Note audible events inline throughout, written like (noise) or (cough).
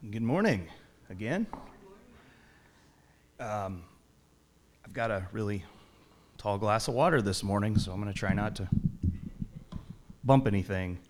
Good morning again. Um, I've got a really tall glass of water this morning, so I'm going to try not to bump anything.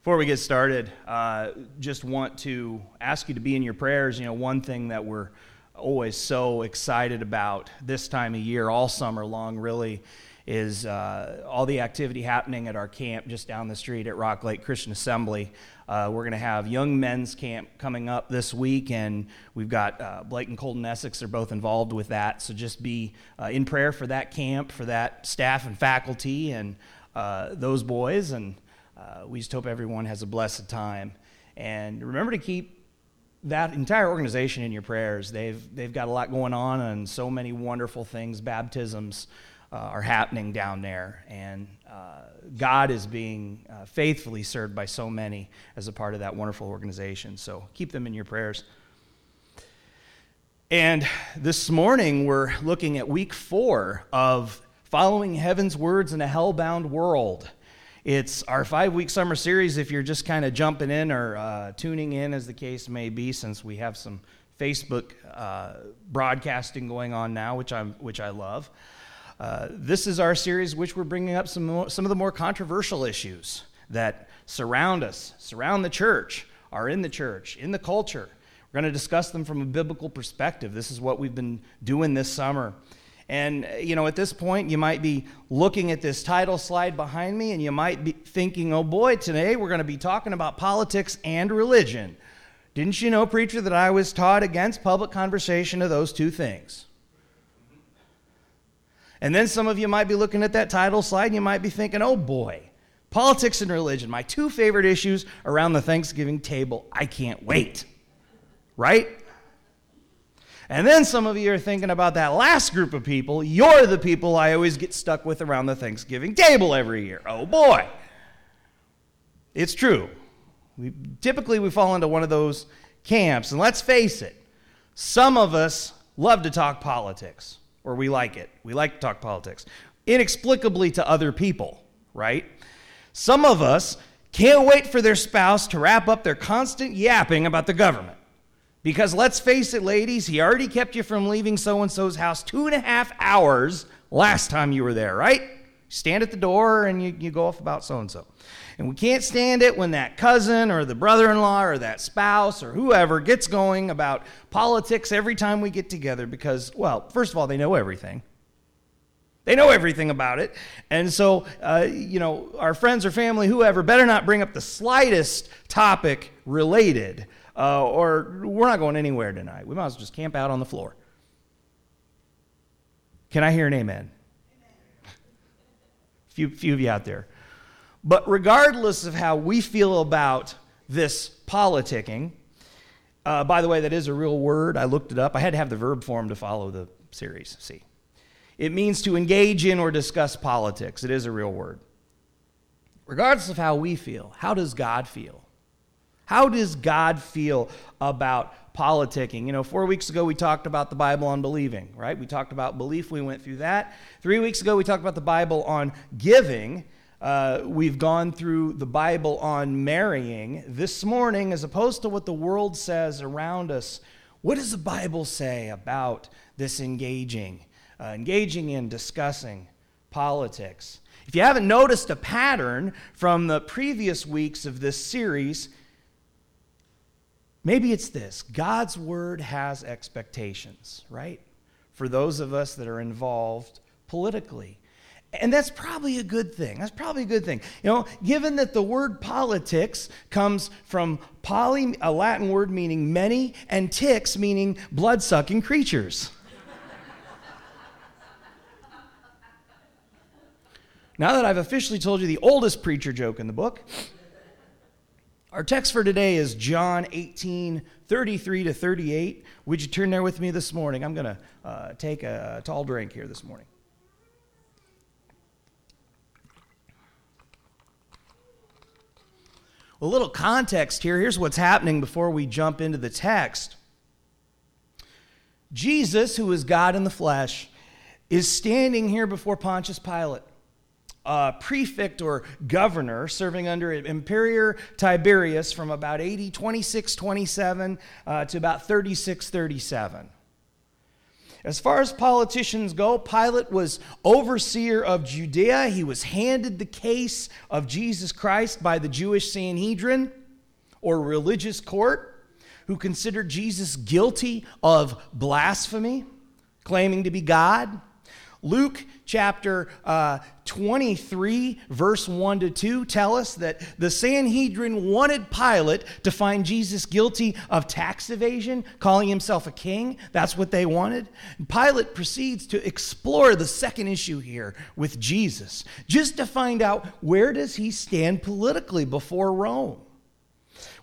Before we get started, uh, just want to ask you to be in your prayers. You know, one thing that we're always so excited about this time of year, all summer long, really, is uh, all the activity happening at our camp just down the street at Rock Lake Christian Assembly. Uh, we're going to have young men's camp coming up this week, and we've got uh, Blake and Colton Essex. They're both involved with that. So just be uh, in prayer for that camp, for that staff and faculty, and uh, those boys. And uh, we just hope everyone has a blessed time. And remember to keep that entire organization in your prayers. They've, they've got a lot going on and so many wonderful things, baptisms uh, are happening down there. And uh, God is being uh, faithfully served by so many as a part of that wonderful organization. So keep them in your prayers. And this morning, we're looking at week four of Following Heaven's Words in a Hellbound World. It's our five week summer series if you're just kind of jumping in or uh, tuning in, as the case may be, since we have some Facebook uh, broadcasting going on now, which, I'm, which I love. Uh, this is our series, which we're bringing up some, some of the more controversial issues that surround us, surround the church, are in the church, in the culture. We're going to discuss them from a biblical perspective. This is what we've been doing this summer. And, you know, at this point, you might be looking at this title slide behind me and you might be thinking, oh boy, today we're going to be talking about politics and religion. Didn't you know, preacher, that I was taught against public conversation of those two things? And then some of you might be looking at that title slide and you might be thinking, oh boy, politics and religion, my two favorite issues around the Thanksgiving table. I can't wait. Right? And then some of you are thinking about that last group of people. You're the people I always get stuck with around the Thanksgiving table every year. Oh boy. It's true. We, typically, we fall into one of those camps. And let's face it, some of us love to talk politics or we like it. We like to talk politics. Inexplicably to other people, right? Some of us can't wait for their spouse to wrap up their constant yapping about the government. Because let's face it, ladies, he already kept you from leaving so and so's house two and a half hours last time you were there, right? Stand at the door and you, you go off about so and so. And we can't stand it when that cousin or the brother in law or that spouse or whoever gets going about politics every time we get together because, well, first of all, they know everything. They know everything about it. And so, uh, you know, our friends or family, whoever, better not bring up the slightest topic related, uh, or we're not going anywhere tonight. We might as well just camp out on the floor. Can I hear an amen? amen. few, few of you out there. But regardless of how we feel about this politicking, uh, by the way, that is a real word. I looked it up. I had to have the verb form to follow the series. See, it means to engage in or discuss politics. It is a real word. Regardless of how we feel, how does God feel? How does God feel about politicking? You know, four weeks ago we talked about the Bible on believing, right? We talked about belief, we went through that. Three weeks ago we talked about the Bible on giving. Uh, we've gone through the Bible on marrying. This morning, as opposed to what the world says around us, what does the Bible say about this engaging? Uh, engaging in discussing politics. If you haven't noticed a pattern from the previous weeks of this series, maybe it's this God's Word has expectations, right? For those of us that are involved politically. And that's probably a good thing. That's probably a good thing. You know, given that the word politics comes from poly, a Latin word meaning many, and ticks meaning blood sucking creatures. now that I've officially told you the oldest preacher joke in the book, our text for today is John 18, 33 to 38. Would you turn there with me this morning? I'm going to uh, take a, a tall drink here this morning. A little context here. Here's what's happening before we jump into the text. Jesus, who is God in the flesh, is standing here before Pontius Pilate, uh, prefect or governor serving under Emperor Tiberius from about 80, 26, 27 uh, to about 36, 37. As far as politicians go, Pilate was overseer of Judea. He was handed the case of Jesus Christ by the Jewish Sanhedrin or religious court who considered Jesus guilty of blasphemy, claiming to be God. Luke chapter uh, 23, verse 1 to 2, tell us that the Sanhedrin wanted Pilate to find Jesus guilty of tax evasion, calling himself a king. That's what they wanted. Pilate proceeds to explore the second issue here with Jesus, just to find out where does he stand politically before Rome.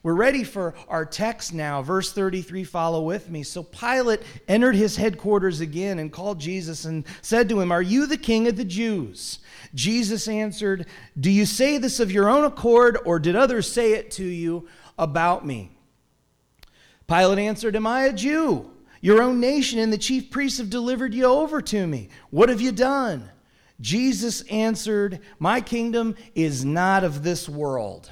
We're ready for our text now. Verse 33, follow with me. So Pilate entered his headquarters again and called Jesus and said to him, Are you the king of the Jews? Jesus answered, Do you say this of your own accord, or did others say it to you about me? Pilate answered, Am I a Jew? Your own nation and the chief priests have delivered you over to me. What have you done? Jesus answered, My kingdom is not of this world.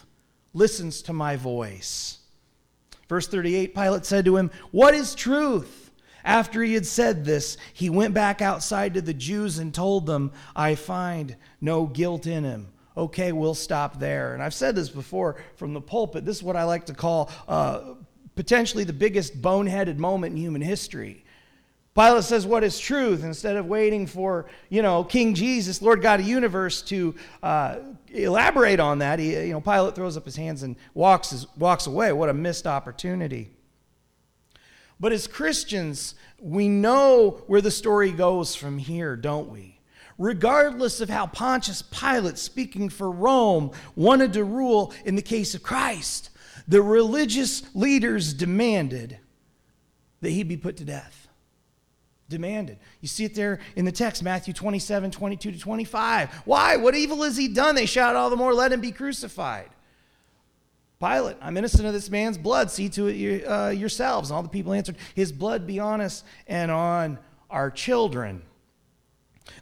listens to my voice. Verse 38 Pilate said to him, What is truth? After he had said this, he went back outside to the Jews and told them, I find no guilt in him. Okay, we'll stop there. And I've said this before from the pulpit. This is what I like to call uh, potentially the biggest boneheaded moment in human history. Pilate says, What is truth? Instead of waiting for, you know, King Jesus, Lord God of universe, to uh, elaborate on that, he, you know, Pilate throws up his hands and walks, his, walks away. What a missed opportunity. But as Christians, we know where the story goes from here, don't we? Regardless of how Pontius Pilate, speaking for Rome, wanted to rule in the case of Christ, the religious leaders demanded that he be put to death demanded. You see it there in the text, Matthew 27, 22 to 25. Why? What evil has he done? They shout all the more, let him be crucified. Pilate, I'm innocent of this man's blood. See to it uh, yourselves. And all the people answered, His blood be on us and on our children.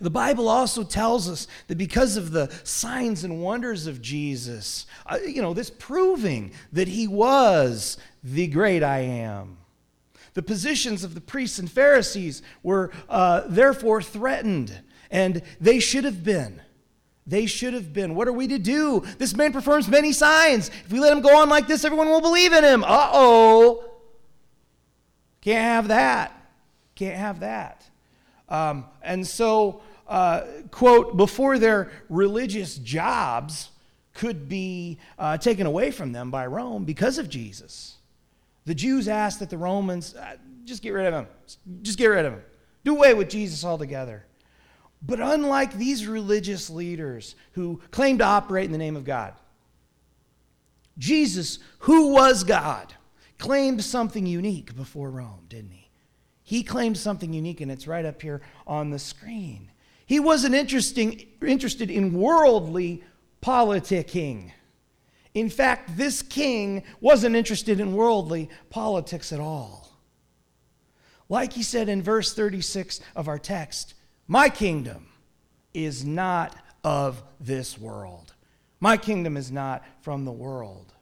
The Bible also tells us that because of the signs and wonders of Jesus, uh, you know, this proving that he was the great I am, the positions of the priests and Pharisees were uh, therefore threatened, and they should have been. They should have been. What are we to do? This man performs many signs. If we let him go on like this, everyone will believe in him. Uh oh. Can't have that. Can't have that. Um, and so, uh, quote, before their religious jobs could be uh, taken away from them by Rome because of Jesus. The Jews asked that the Romans uh, just get rid of him. Just get rid of him. Do away with Jesus altogether. But unlike these religious leaders who claim to operate in the name of God, Jesus, who was God, claimed something unique before Rome, didn't he? He claimed something unique, and it's right up here on the screen. He wasn't interesting, interested in worldly politicking. In fact, this king wasn't interested in worldly politics at all. Like he said in verse 36 of our text, my kingdom is not of this world. My kingdom is not from the world.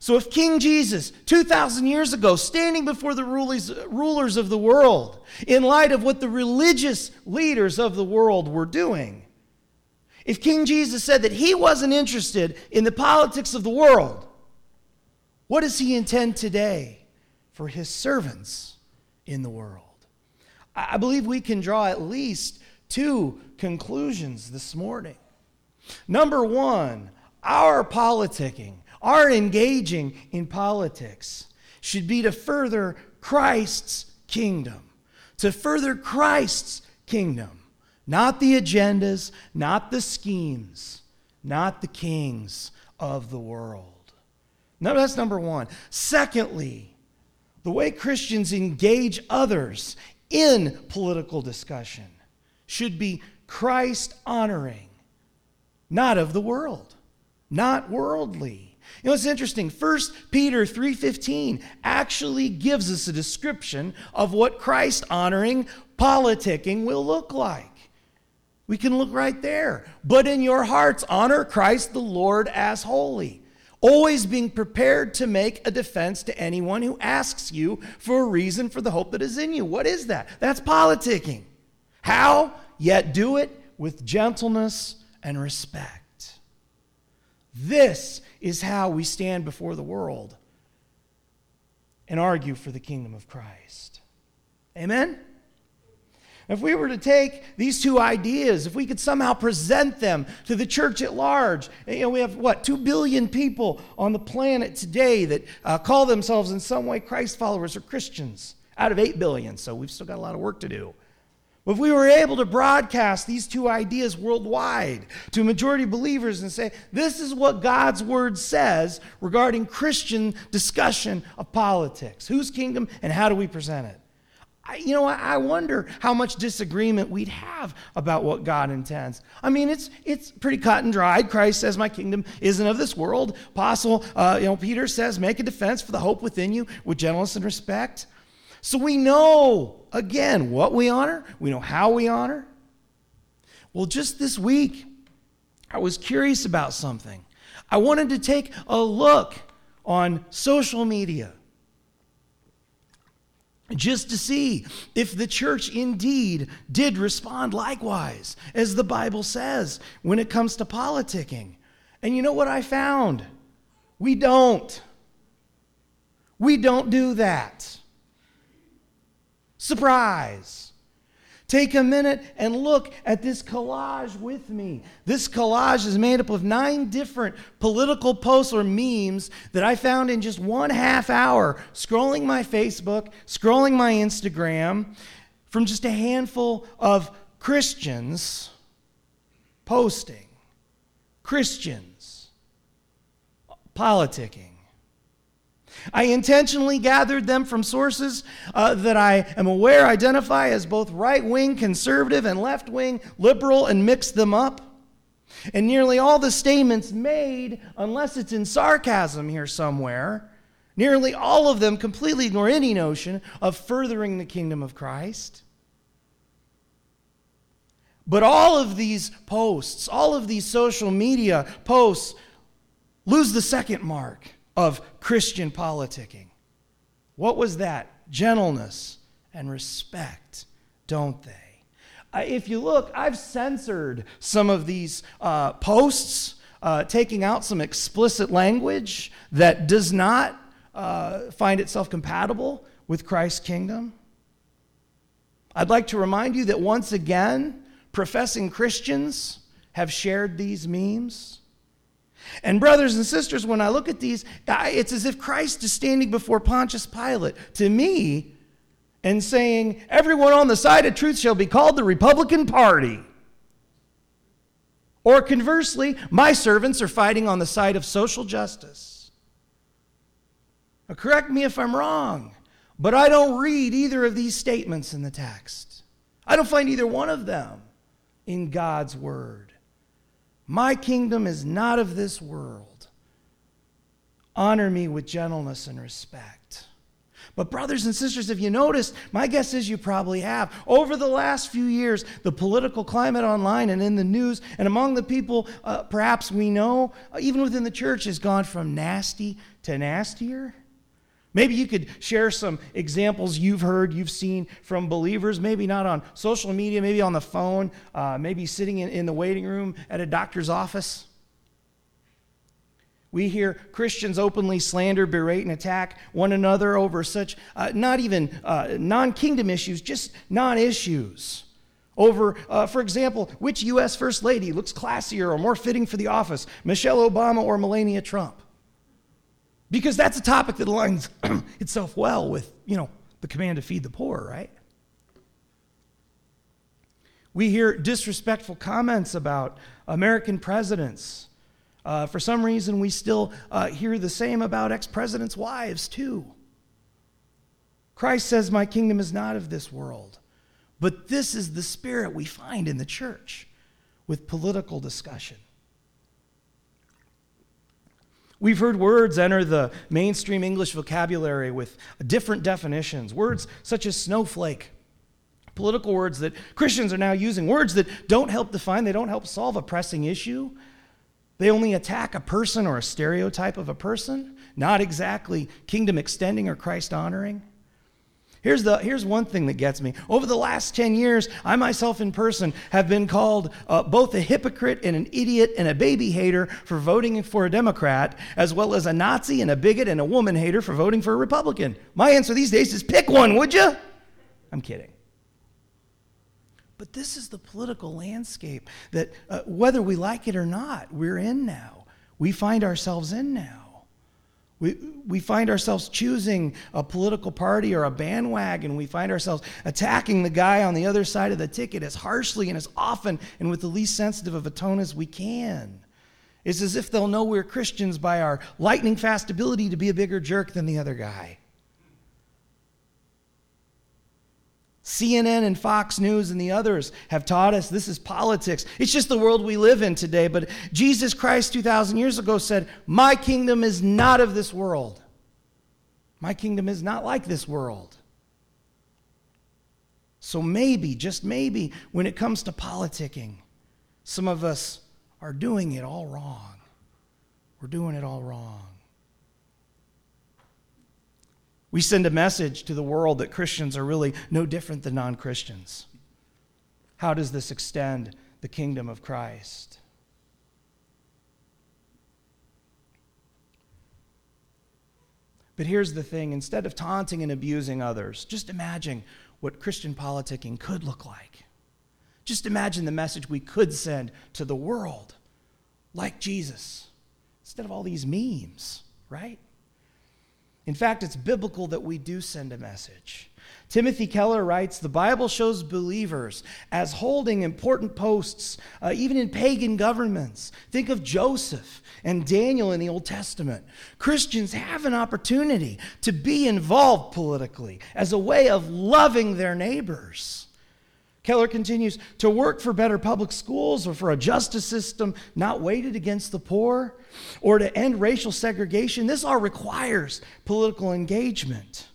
So, if King Jesus, 2,000 years ago, standing before the rulers of the world, in light of what the religious leaders of the world were doing, if King Jesus said that he wasn't interested in the politics of the world, what does he intend today for his servants in the world? I believe we can draw at least two conclusions this morning. Number one, our politicking, our engaging in politics should be to further Christ's kingdom, to further Christ's kingdom. Not the agendas, not the schemes, not the kings of the world. No, that's number one. Secondly, the way Christians engage others in political discussion should be Christ honoring, not of the world, not worldly. You know, it's interesting. 1 Peter 3:15 actually gives us a description of what Christ honoring politicking will look like. We can look right there. But in your hearts, honor Christ the Lord as holy, always being prepared to make a defense to anyone who asks you for a reason for the hope that is in you. What is that? That's politicking. How? Yet do it with gentleness and respect. This is how we stand before the world and argue for the kingdom of Christ. Amen? If we were to take these two ideas, if we could somehow present them to the church at large, you know, we have what, two billion people on the planet today that uh, call themselves in some way Christ followers or Christians out of eight billion, so we've still got a lot of work to do. If we were able to broadcast these two ideas worldwide to majority believers and say, this is what God's word says regarding Christian discussion of politics whose kingdom and how do we present it? I, you know, I wonder how much disagreement we'd have about what God intends. I mean, it's it's pretty cut and dried. Christ says, "My kingdom isn't of this world." Apostle, uh, you know, Peter says, "Make a defense for the hope within you with gentleness and respect." So we know, again, what we honor, we know how we honor. Well, just this week, I was curious about something. I wanted to take a look on social media just to see if the church indeed did respond likewise, as the Bible says, when it comes to politicking. And you know what I found? We don't. We don't do that. Surprise. Take a minute and look at this collage with me. This collage is made up of nine different political posts or memes that I found in just one half hour, scrolling my Facebook, scrolling my Instagram, from just a handful of Christians posting. Christians politicking. I intentionally gathered them from sources uh, that I am aware identify as both right wing conservative and left wing liberal and mixed them up. And nearly all the statements made, unless it's in sarcasm here somewhere, nearly all of them completely ignore any notion of furthering the kingdom of Christ. But all of these posts, all of these social media posts, lose the second mark of Christian politicking. What was that? Gentleness and respect, don't they? If you look, I've censored some of these uh, posts, uh, taking out some explicit language that does not uh, find itself compatible with Christ's kingdom. I'd like to remind you that once again, professing Christians have shared these memes. And, brothers and sisters, when I look at these, it's as if Christ is standing before Pontius Pilate to me and saying, Everyone on the side of truth shall be called the Republican Party. Or conversely, my servants are fighting on the side of social justice. Now, correct me if I'm wrong, but I don't read either of these statements in the text. I don't find either one of them in God's Word. My kingdom is not of this world. Honor me with gentleness and respect. But, brothers and sisters, if you noticed, my guess is you probably have. Over the last few years, the political climate online and in the news and among the people uh, perhaps we know, uh, even within the church, has gone from nasty to nastier. Maybe you could share some examples you've heard, you've seen from believers, maybe not on social media, maybe on the phone, uh, maybe sitting in, in the waiting room at a doctor's office. We hear Christians openly slander, berate, and attack one another over such uh, not even uh, non kingdom issues, just non issues. Over, uh, for example, which U.S. First Lady looks classier or more fitting for the office, Michelle Obama or Melania Trump? Because that's a topic that aligns (clears throat) itself well with, you know, the command to feed the poor, right? We hear disrespectful comments about American presidents Uh, for some reason, we still uh, hear the same about ex presidents' wives, too. Christ says, My kingdom is not of this world. But this is the spirit we find in the church with political discussion. We've heard words enter the mainstream English vocabulary with different definitions, words such as snowflake, political words that Christians are now using, words that don't help define, they don't help solve a pressing issue. They only attack a person or a stereotype of a person, not exactly kingdom extending or Christ honoring. Here's, the, here's one thing that gets me. Over the last 10 years, I myself in person have been called uh, both a hypocrite and an idiot and a baby hater for voting for a Democrat, as well as a Nazi and a bigot and a woman hater for voting for a Republican. My answer these days is pick one, would you? I'm kidding. But this is the political landscape that, uh, whether we like it or not, we're in now. We find ourselves in now. We, we find ourselves choosing a political party or a bandwagon. We find ourselves attacking the guy on the other side of the ticket as harshly and as often and with the least sensitive of a tone as we can. It's as if they'll know we're Christians by our lightning fast ability to be a bigger jerk than the other guy. CNN and Fox News and the others have taught us this is politics. It's just the world we live in today. But Jesus Christ 2,000 years ago said, My kingdom is not of this world. My kingdom is not like this world. So maybe, just maybe, when it comes to politicking, some of us are doing it all wrong. We're doing it all wrong. We send a message to the world that Christians are really no different than non Christians. How does this extend the kingdom of Christ? But here's the thing instead of taunting and abusing others, just imagine what Christian politicking could look like. Just imagine the message we could send to the world like Jesus instead of all these memes, right? In fact, it's biblical that we do send a message. Timothy Keller writes The Bible shows believers as holding important posts, uh, even in pagan governments. Think of Joseph and Daniel in the Old Testament. Christians have an opportunity to be involved politically as a way of loving their neighbors. Keller continues to work for better public schools or for a justice system not weighted against the poor or to end racial segregation. This all requires political engagement.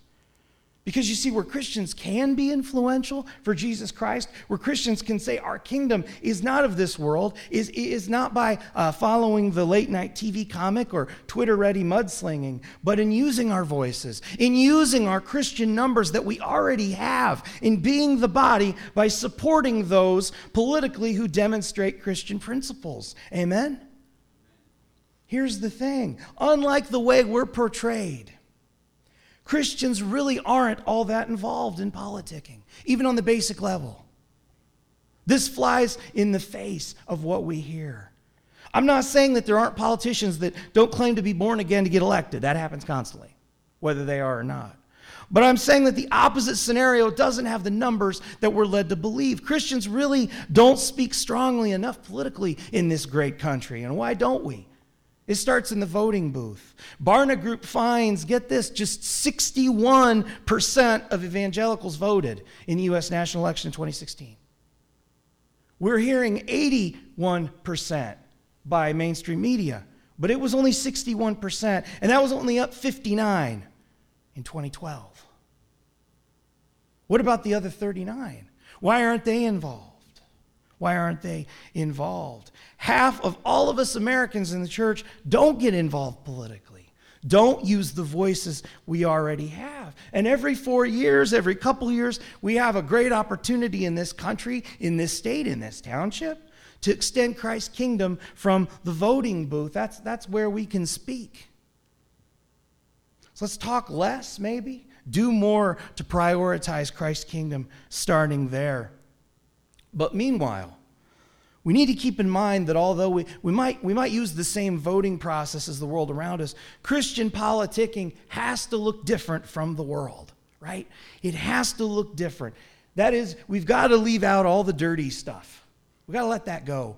Because you see, where Christians can be influential for Jesus Christ, where Christians can say our kingdom is not of this world, is, is not by uh, following the late night TV comic or Twitter ready mudslinging, but in using our voices, in using our Christian numbers that we already have, in being the body by supporting those politically who demonstrate Christian principles. Amen? Here's the thing unlike the way we're portrayed, Christians really aren't all that involved in politicking, even on the basic level. This flies in the face of what we hear. I'm not saying that there aren't politicians that don't claim to be born again to get elected. That happens constantly, whether they are or not. But I'm saying that the opposite scenario doesn't have the numbers that we're led to believe. Christians really don't speak strongly enough politically in this great country. And why don't we? It starts in the voting booth. Barna Group finds, get this, just 61% of evangelicals voted in the U.S. national election in 2016. We're hearing 81% by mainstream media, but it was only 61%, and that was only up 59 in 2012. What about the other 39? Why aren't they involved? Why aren't they involved? Half of all of us Americans in the church don't get involved politically, don't use the voices we already have. And every four years, every couple years, we have a great opportunity in this country, in this state, in this township to extend Christ's kingdom from the voting booth. That's, that's where we can speak. So let's talk less, maybe. Do more to prioritize Christ's kingdom starting there. But meanwhile, we need to keep in mind that although we, we, might, we might use the same voting process as the world around us, Christian politicking has to look different from the world, right? It has to look different. That is, we've got to leave out all the dirty stuff. We've got to let that go.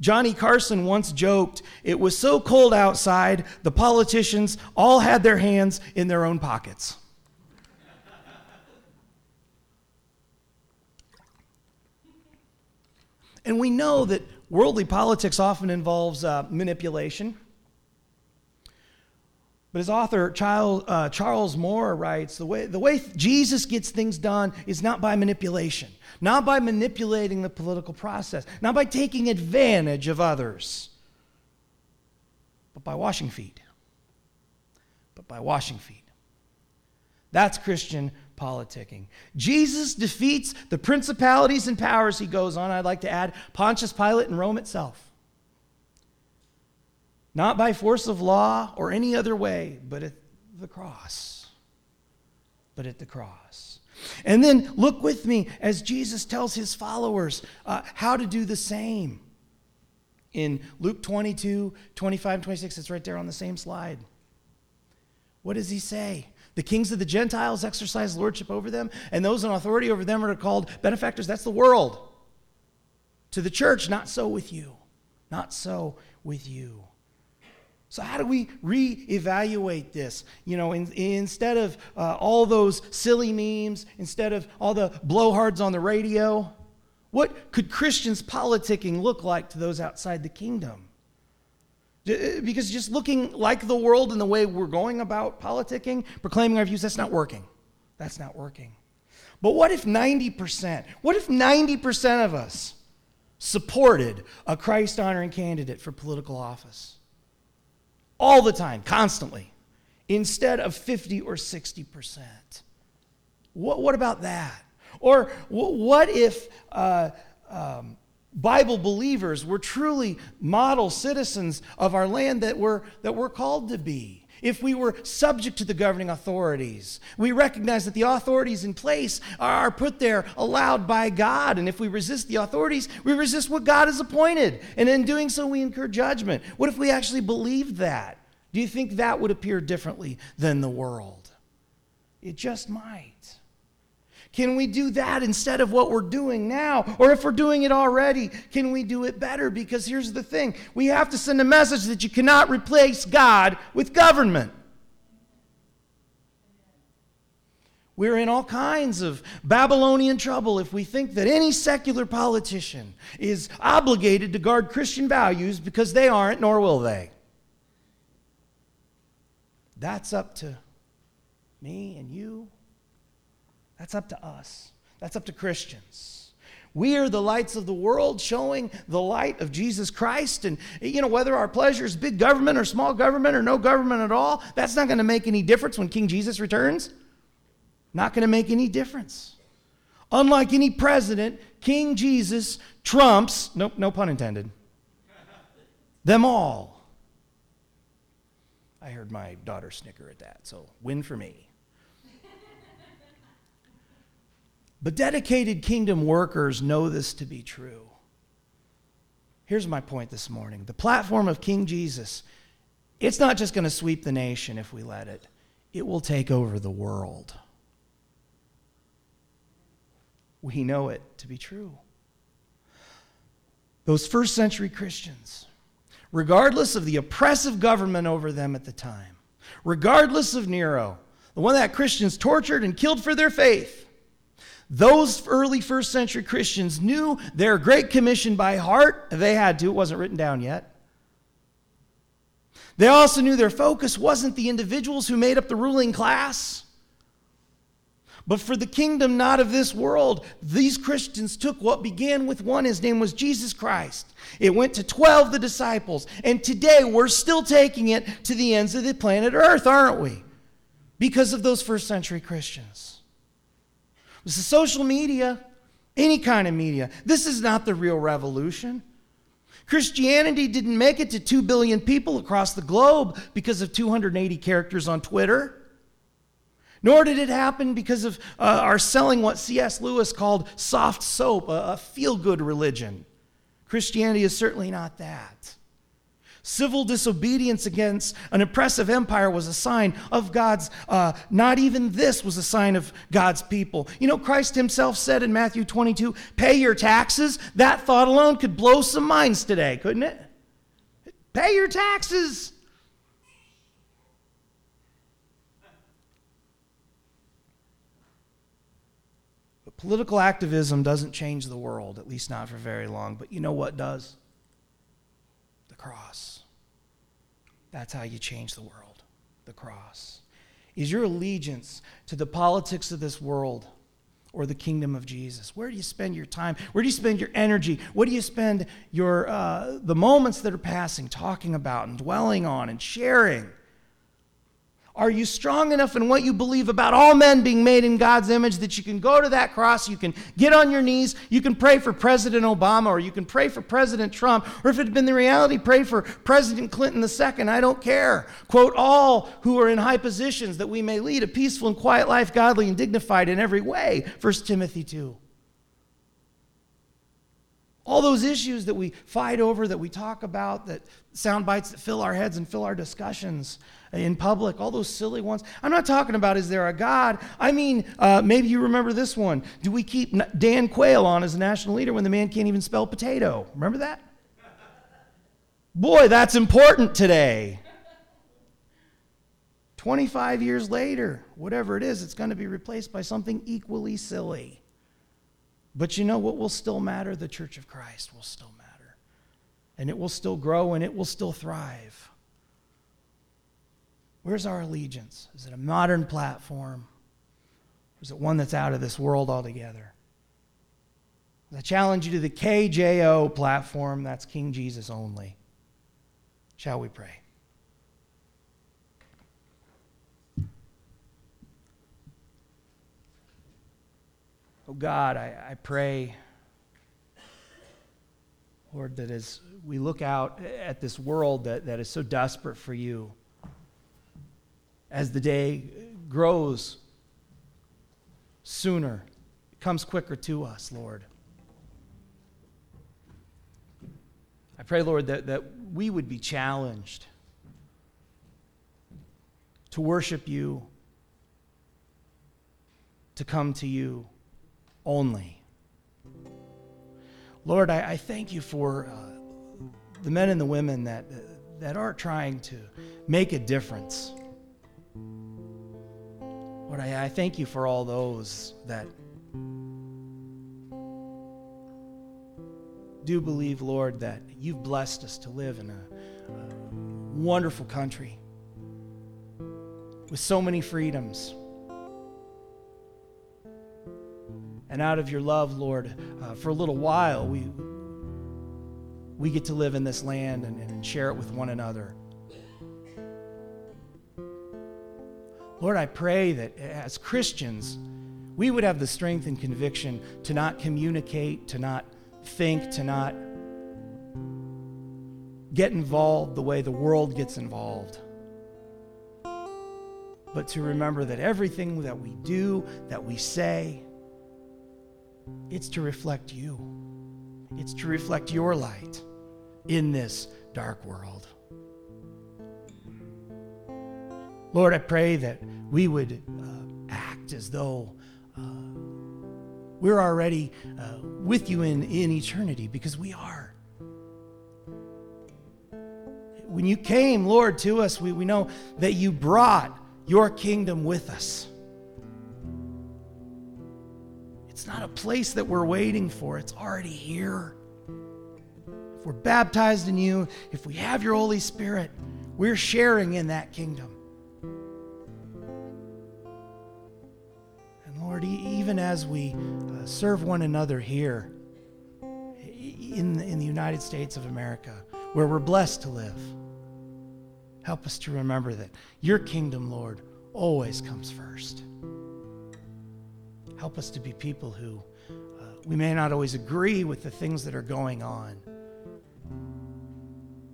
Johnny Carson once joked, it was so cold outside, the politicians all had their hands in their own pockets. And we know that worldly politics often involves uh, manipulation. But as author Charles, uh, Charles Moore writes, the way, the way Jesus gets things done is not by manipulation, not by manipulating the political process, not by taking advantage of others, but by washing feet. But by washing feet. That's Christian politicking. Jesus defeats the principalities and powers, he goes on, I'd like to add, Pontius Pilate and Rome itself. Not by force of law or any other way, but at the cross. But at the cross. And then look with me as Jesus tells his followers uh, how to do the same. In Luke 22, 25, 26, it's right there on the same slide. What does he say? The kings of the Gentiles exercise lordship over them, and those in authority over them are called benefactors. That's the world. To the church, not so with you. Not so with you. So, how do we reevaluate this? You know, in, instead of uh, all those silly memes, instead of all the blowhards on the radio, what could Christians' politicking look like to those outside the kingdom? Uh, because just looking like the world and the way we're going about politicking, proclaiming our views, that's not working. That's not working. But what if 90%, what if 90% of us supported a Christ honoring candidate for political office? all the time, constantly, instead of 50 or 60%. What, what about that? Or what if uh, um, Bible believers were truly model citizens of our land that we're, that we're called to be? if we were subject to the governing authorities. We recognize that the authorities in place are put there allowed by God. And if we resist the authorities, we resist what God has appointed. And in doing so, we incur judgment. What if we actually believed that? Do you think that would appear differently than the world? It just might. Can we do that instead of what we're doing now? Or if we're doing it already, can we do it better? Because here's the thing we have to send a message that you cannot replace God with government. We're in all kinds of Babylonian trouble if we think that any secular politician is obligated to guard Christian values because they aren't, nor will they. That's up to me and you that's up to us. That's up to Christians. We are the lights of the world showing the light of Jesus Christ. And, you know, whether our pleasure is big government or small government or no government at all, that's not going to make any difference when King Jesus returns. Not going to make any difference. Unlike any president, King Jesus trumps, nope, no pun intended, them all. I heard my daughter snicker at that, so win for me. But dedicated kingdom workers know this to be true. Here's my point this morning the platform of King Jesus, it's not just going to sweep the nation if we let it, it will take over the world. We know it to be true. Those first century Christians, regardless of the oppressive government over them at the time, regardless of Nero, the one that Christians tortured and killed for their faith, those early first century Christians knew their Great Commission by heart. They had to, it wasn't written down yet. They also knew their focus wasn't the individuals who made up the ruling class. But for the kingdom not of this world, these Christians took what began with one. His name was Jesus Christ. It went to 12, the disciples. And today we're still taking it to the ends of the planet Earth, aren't we? Because of those first century Christians. This is social media, any kind of media. This is not the real revolution. Christianity didn't make it to 2 billion people across the globe because of 280 characters on Twitter. Nor did it happen because of uh, our selling what C.S. Lewis called soft soap, a, a feel good religion. Christianity is certainly not that. Civil disobedience against an oppressive empire was a sign of God's, uh, not even this was a sign of God's people. You know, Christ himself said in Matthew 22 pay your taxes. That thought alone could blow some minds today, couldn't it? Pay your taxes. But political activism doesn't change the world, at least not for very long. But you know what does? The cross. That's how you change the world the cross. Is your allegiance to the politics of this world or the kingdom of Jesus? Where do you spend your time? Where do you spend your energy? What do you spend your, uh, the moments that are passing talking about and dwelling on and sharing? Are you strong enough in what you believe about all men being made in God's image that you can go to that cross, you can get on your knees, you can pray for President Obama, or you can pray for President Trump, or if it had been the reality, pray for President Clinton II? I don't care. Quote, all who are in high positions that we may lead a peaceful and quiet life, godly and dignified in every way. 1 Timothy 2. All those issues that we fight over, that we talk about, that sound bites that fill our heads and fill our discussions in public, all those silly ones. I'm not talking about is there a God? I mean, uh, maybe you remember this one. Do we keep Dan Quayle on as a national leader when the man can't even spell potato? Remember that? Boy, that's important today. 25 years later, whatever it is, it's going to be replaced by something equally silly. But you know what will still matter? The Church of Christ will still matter. And it will still grow and it will still thrive. Where's our allegiance? Is it a modern platform? Or is it one that's out of this world altogether? I challenge you to the KJO platform. That's King Jesus only. Shall we pray? Oh God, I, I pray, Lord, that as we look out at this world that, that is so desperate for you, as the day grows sooner, it comes quicker to us, Lord. I pray, Lord, that, that we would be challenged to worship you, to come to you only. Lord, I, I thank you for uh, the men and the women that, that are trying to make a difference. Lord, I, I thank you for all those that do believe, Lord, that you've blessed us to live in a, a wonderful country with so many freedoms. And out of your love, Lord, uh, for a little while, we, we get to live in this land and, and share it with one another. Lord, I pray that as Christians, we would have the strength and conviction to not communicate, to not think, to not get involved the way the world gets involved. But to remember that everything that we do, that we say, it's to reflect you. It's to reflect your light in this dark world. Lord, I pray that we would uh, act as though uh, we're already uh, with you in, in eternity because we are. When you came, Lord, to us, we, we know that you brought your kingdom with us. It's not a place that we're waiting for, it's already here. If we're baptized in you, if we have your Holy Spirit, we're sharing in that kingdom. As we uh, serve one another here in, in the United States of America, where we're blessed to live, help us to remember that your kingdom, Lord, always comes first. Help us to be people who uh, we may not always agree with the things that are going on,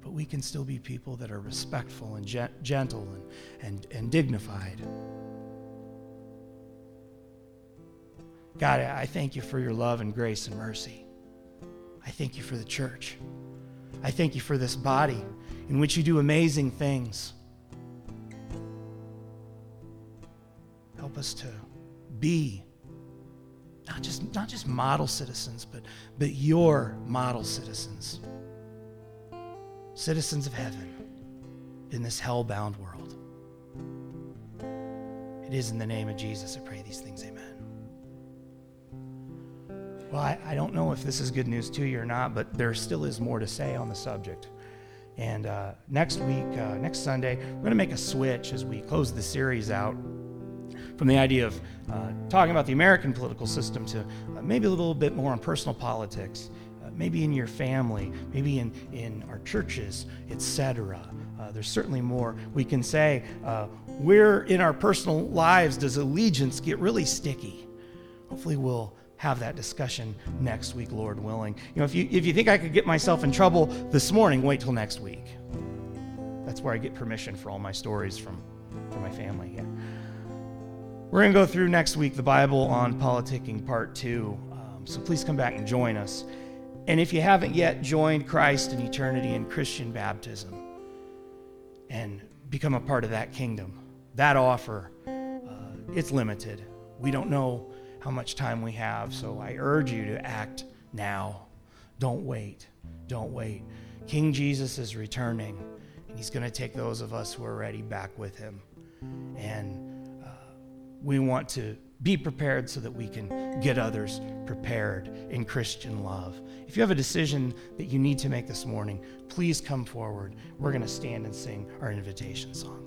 but we can still be people that are respectful and gentle and, and, and dignified. God, I thank you for your love and grace and mercy. I thank you for the church. I thank you for this body in which you do amazing things. Help us to be not just, not just model citizens, but, but your model citizens, citizens of heaven in this hell bound world. It is in the name of Jesus I pray these things. Amen. Well, I, I, don't know if this is good news to you or not, but there still is more to say on the subject. And uh, next week, uh, next Sunday, we're going to make a switch as we close the series out from the idea of uh, talking about the American political system to uh, maybe a little bit more on personal politics, uh, maybe in your family, maybe in, in our churches, etc. Uh, there's certainly more we can say. where in our personal lives does allegiance get really sticky? Hopefully, we'll have that discussion next week, Lord willing. You know, if you, if you think I could get myself in trouble this morning, wait till next week. That's where I get permission for all my stories from, from my family. Yeah. We're going to go through next week the Bible on politicking, part two. Um, so please come back and join us. And if you haven't yet joined Christ in eternity in Christian baptism and become a part of that kingdom, that offer, uh, it's limited. We don't know how much time we have. So I urge you to act now. Don't wait. Don't wait. King Jesus is returning, and he's going to take those of us who are ready back with him. And uh, we want to be prepared so that we can get others prepared in Christian love. If you have a decision that you need to make this morning, please come forward. We're going to stand and sing our invitation song.